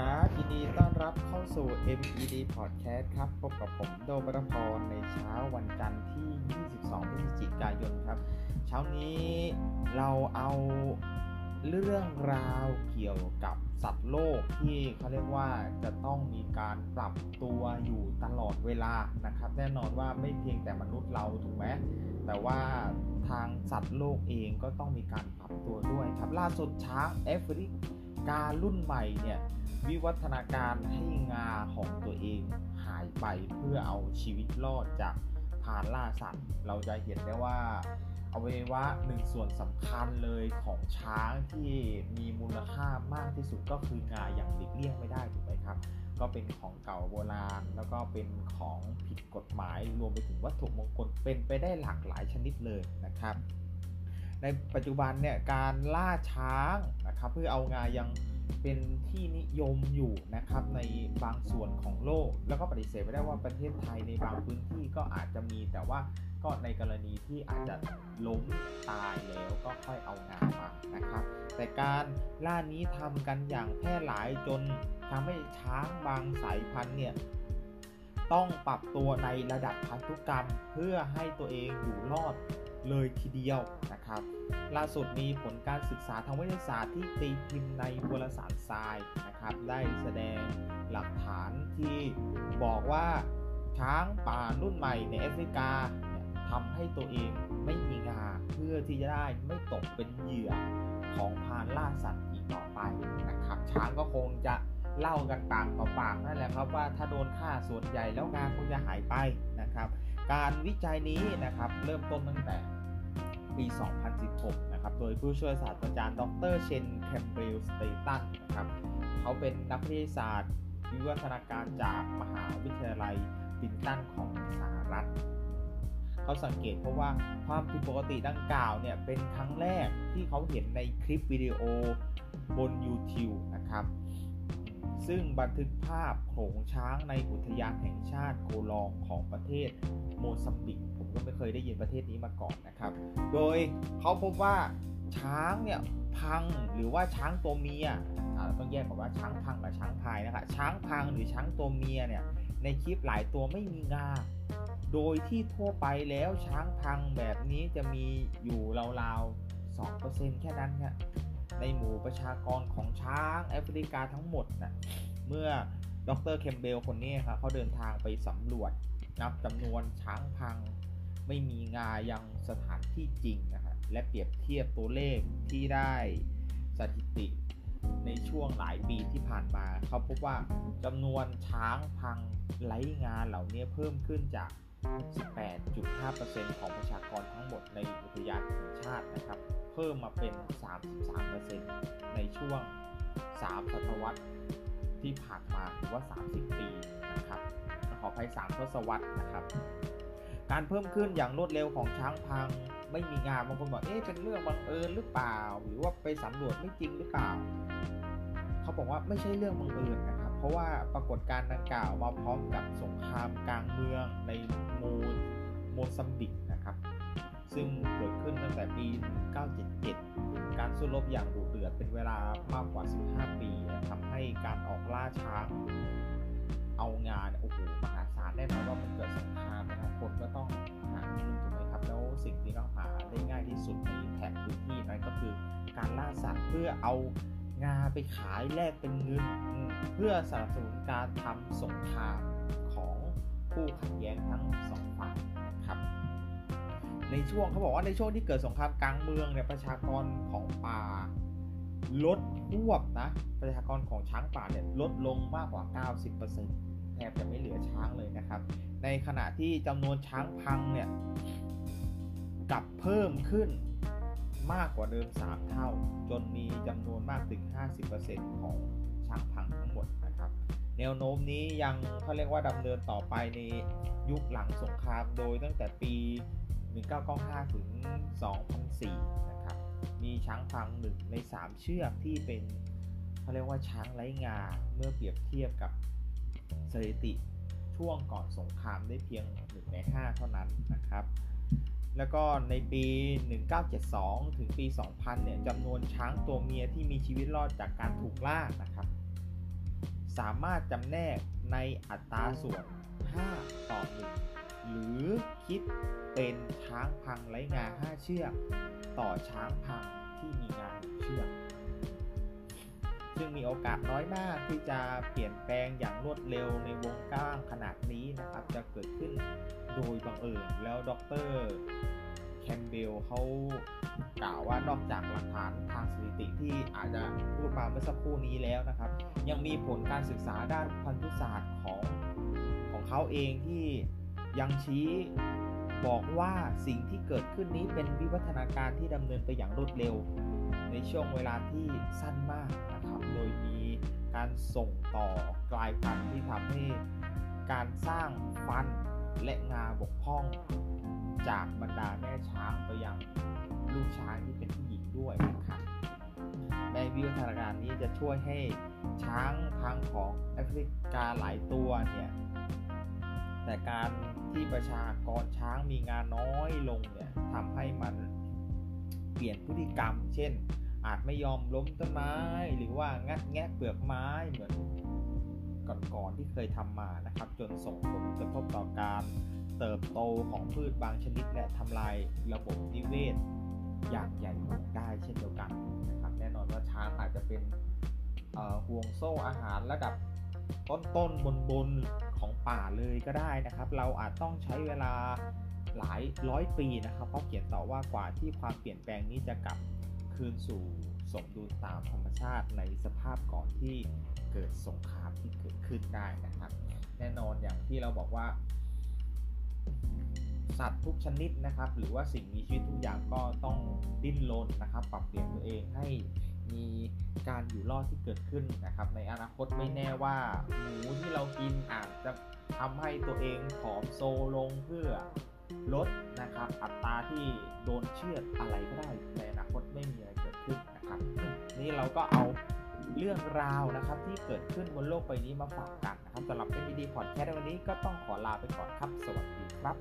ครับยินดีต้อนรับเข้าสู่ MED Podcast ครับ พบกับผมโดมรพรในเช้าวันจันทร์ที่ 22 พฤศจิกายนครับ เช้านี้เราเอาเรื่องราวเกี่ยวกับสัตว์โลกที่เขาเรียกว่าจะต้องมีการปรับตัวอยู่ตลอดเวลานะครับ แน่นอนว่าไม่เพียงแต่มนุษย์เราถูกไหมแต่ว่าทางสัตว์โลกเองก็ต้องมีการปรับตัวด้วยครับ ล่าสุดช้างแอฟริการุ่นใหม่เนี่ย วิวัฒนาการให้งาของตัวเองหายไปเพื่อเอาชีวิตรอดจากพานล่าสัตว์ เราจะเห็นได้ว่าอวัยวะหนึ่งส่วนสำคัญเลยของช้างที่มีมูลค่ามากที่สุดก็คืองาอย่างหลีกเลี่ยงไม่ได้ถูกไหมครับ ก็เป็นของเก่าโบราณ แล้วก็เป็นของผิดกฎหมายรวมไปถึงวัตถุมงคลเป็นไปได้หลากหลายชนิดเลยนะครับ ในปัจจุบันเนี่ยการล่าช้างนะครับเพื่อเอางายัง เป็นที่นิยมอยู่นะครับในบางส่วนของโลก แล้วก็ปฏิเสธไม่ได้ว่าประเทศไทยในบางพื้นที่ก็อาจจะมีแต่ว่าก็ในกรณีที่อาจจะล้มตายแล้วก็ค่อยเอางานมานะครับ แต่การล่านี้ทำกันอย่างแพร่หลายจนทำให้ช้างบางสายพันธุ์เนี่ยต้องปรับตัวในระดับพันธุกรรมเพื่อให้ตัวเองอยู่รอด เลยทีเดียวนะครับ ล่าสุดมีผลการศึกษาทางวิทยาศาสตร์ที่ตีพิมพ์ในวารสารทรายนะครับ ได้แสดงหลักฐานที่บอกว่าช้างป่ารุ่นใหม่ในแอฟริกาเนี่ยทำให้ตัวเองไม่มีงาเพื่อที่จะได้ไม่ตกเป็นเหยื่อของพานล่าสัตว์อีกต่อไปนะครับ ช้างก็คงจะเล่ากันปากต่อปากนั่นแหละครับว่าถ้าโดนฆ่าส่วนใหญ่แล้วงาคงจะหายไปนะครับ การวิจัยนี้นะครับเริ่มต้นตั้งแต่ปี 2016 นะครับ โดยผู้ช่วยศาสตราจารย์ดรเชนแคมเบลสเตตันนะครับ เขาเป็นนักวิทยาศาสตร์ วิวัฒนาการจากมหาวิทยาลัยพรินซ์ตันของสหรัฐ เขาสังเกตเพราะว่าความผิดปกติดังกล่าวเนี่ย เป็นครั้งแรกที่เขาเห็นในคลิปวิดีโอบน YouTube นะครับ ซึ่งบันทึกภาพโขงช้างในอุทยานแห่งชาติโกลองของประเทศ โมซัมบิกผมก็ไม่เคยได้ยินประเทศนี้มาก่อนนะครับ โดยเขาพบว่าช้างเนี่ยพังหรือว่าช้างตัวเมียต้องแยกก่อนว่าช้างพังกับช้างพายนะครับช้างพังหรือช้างตัวเมียเนี่ยในคลิปหลายตัวไม่มีงา โดยที่ทั่วไปแล้วช้างพังแบบนี้จะมีอยู่ราวๆ2%แค่นั้นครับในหมู่ประชากรของช้างแอฟริกาทั้งหมดนะเมื่อดรเคมเบลคนนี้ครับเขาเดินทางไปสำรวจ นับจำนวนช้างพัง ไม่มีงายังสถานที่จริงนะครับและเปรียบเทียบตัวเลขที่ได้สถิติในช่วงหลายปีที่ผ่านมาเขาพบว่าจำนวนช้างพังไร้งาเหล่านี้เพิ่มขึ้นจาก 18.5%ของประชากรทั้งหมดในอุทยานแห่งชาตินะครับ เพิ่มมาเป็น 33%ในช่วง 3 ศตวรรษที่ผ่านมาหรือว่า 30 ปีนะครับ ออภัย3ทศวรรษนะครับ การเพิ่มขึ้นอย่างรวดเร็วของช้างพังไม่มีงานบางคนบอกเอ๊ะเป็นเรื่องบังเอิญหรือเปล่า หรือว่าไปสำรวจไม่จริงหรือเปล่า เขาบอกว่าไม่ใช่เรื่องบังเอิญนะครับ เพราะว่าปรากฏการณ์ดังกล่าวมาพร้อมกับสงครามกลางเมืองในโมโมซัมบิกนะครับ ซึ่งเกิดขึ้นตั้งแต่ปี 1977 การสู้รบอย่างดุเดือดเป็นเวลามากกว่า 15 ปีทำให้การออกล่าช้าง เอางานโอ้โหมหาศาลแน่นอนว่ามันเกิดสงครามนะครับคนก็ต้องหาเงินถูกไหมครับ แล้วสิ่งที่เราหาได้ง่ายที่สุดในแถบพื้นที่นั้นก็คือการล่าสัตว์เพื่อเอางาไปขายแลกเป็นเงินเพื่อสนับสนุนการทำสงครามของผู้ขัดแย้งทั้งสองฝ่ายครับ ในช่วงเขาบอกว่าในช่วงที่เกิดสงครามกลางเมืองเนี่ยประชากรของป่าลดหวบนะประชากรของช้างป่าเนี่ยลดลงมากกว่า 90% แทบจะไม่เหลือช้างเลยนะครับ ในขณะที่จำนวนช้างพังเนี่ยกลับเพิ่มขึ้นมากกว่าเดิม 3 เท่า จนมีจำนวนมากถึง 50%ของช้างพังทั้งหมดนะครับ แนวโน้มนี้ยังเขาเรียกว่าดำเนินต่อไปในยุคหลังสงครามโดยตั้งแต่ปี 1995 ถึง 2004 นะครับ มีช้างพังหนึ่งใน 3 เชือกที่เป็นเขาเรียกว่าช้างไร้งา เมื่อเปรียบเทียบกับ สถิติช่วงก่อนสงครามได้เพียง 1 ใน 5 เท่านั้นนะครับ แล้วก็ในปี 1972 ถึงปี 2000 เนี่ยจำนวนช้างตัวเมียที่มีชีวิตรอดจากการถูกล่านะครับ สามารถจำแนกในอัตราส่วน 5 ต่อ 1 หรือคิดเป็นช้างพังไร้งา 5 เชือก ต่อช้างพังที่มีงา1เชือก ซึ่งมีโอกาสน้อยมากที่จะเปลี่ยนแปลงอย่างรวดเร็วในวงกว้างขนาดนี้นะครับ จะเกิดขึ้นโดยบังเอิญแล้วดรแคมเบลเขากล่าวว่านอกจากหลักฐานทางสถิติที่อาจจะพูดมาเมื่อสักครู่นี้แล้วนะครับ ยังมีผลการศึกษาด้านพันธุศาสตร์ของของเขาเองที่ยังชี้บอกว่าสิ่งที่เกิดขึ้นนี้เป็นวิวัฒนาการที่ดำเนินไปอย่างรวดเร็ว ในช่วงเวลาที่สั้นมากนะ ยมีการส่งต่อกลายพันธุ์ที่ทำให้การสร้างฟันและงาบกพร่อง จากบรรดาแม่ช้างไปยังลูกช้างที่เป็นผู้หญิงด้วยนะครับในวิวัฒนาการนี้จะช่วยให้ช้างพังของแอฟริกาหลายตัวเนี่ยแต่การที่ประชากรช้างมีงานน้อยลงเนี่ยทำให้มันเปลี่ยนพฤติกรรม เช่น อาจไม่ยอมล้มต้นไม้ หรือว่างัดแงะเปลือกไม้เหมือนก่อนๆที่เคยทำมานะครับ จนส่งผลกระทบต่อการเติบโตของพืชบางชนิดและทำลายระบบนิเวศ อย่างใหญ่หลวงได้เช่นเดียวกันนะครับ แน่นอนว่าช้างอาจจะเป็นห่วงโซ่อาหารระดับต้นๆบนๆของป่าเลยก็ได้นะครับ เราอาจต้องใช้เวลาหลายร้อยปีนะครับ เพราะเขียนต่อว่ากว่าที่ความเปลี่ยนแปลงนี้จะกลับ คืนสู่สมดุลตามธรรมชาติในสภาพก่อนที่เกิดสงครามที่เกิดขึ้นได้นะครับ แน่นอนอย่างที่เราบอกว่า สัตว์ทุกชนิดนะครับ หรือว่าสิ่งมีชีวิตทุกอย่างก็ต้องดิ้นรนนะครับ ปรับเปลี่ยนตัวเองให้มีการอยู่รอดที่เกิดขึ้นนะครับ ในอนาคตไม่แน่ว่าหมูที่เรากินอาจจะทำให้ตัวเองผอมโซลงเพื่อลดนะครับ อัตราที่โดนเชือดอะไรก็ได้ในอนาค ไม่มีอะไรเกิดขึ้นนะครับ นี่เราก็เอาเรื่องราวนะครับ ที่เกิดขึ้นบนโลกใบนี้มาฝากกันนะครับสำหรับเอ็มดีพอดแคสต์วันนี้ก็ต้องขอลาไปก่อนครับ สวัสดีครับ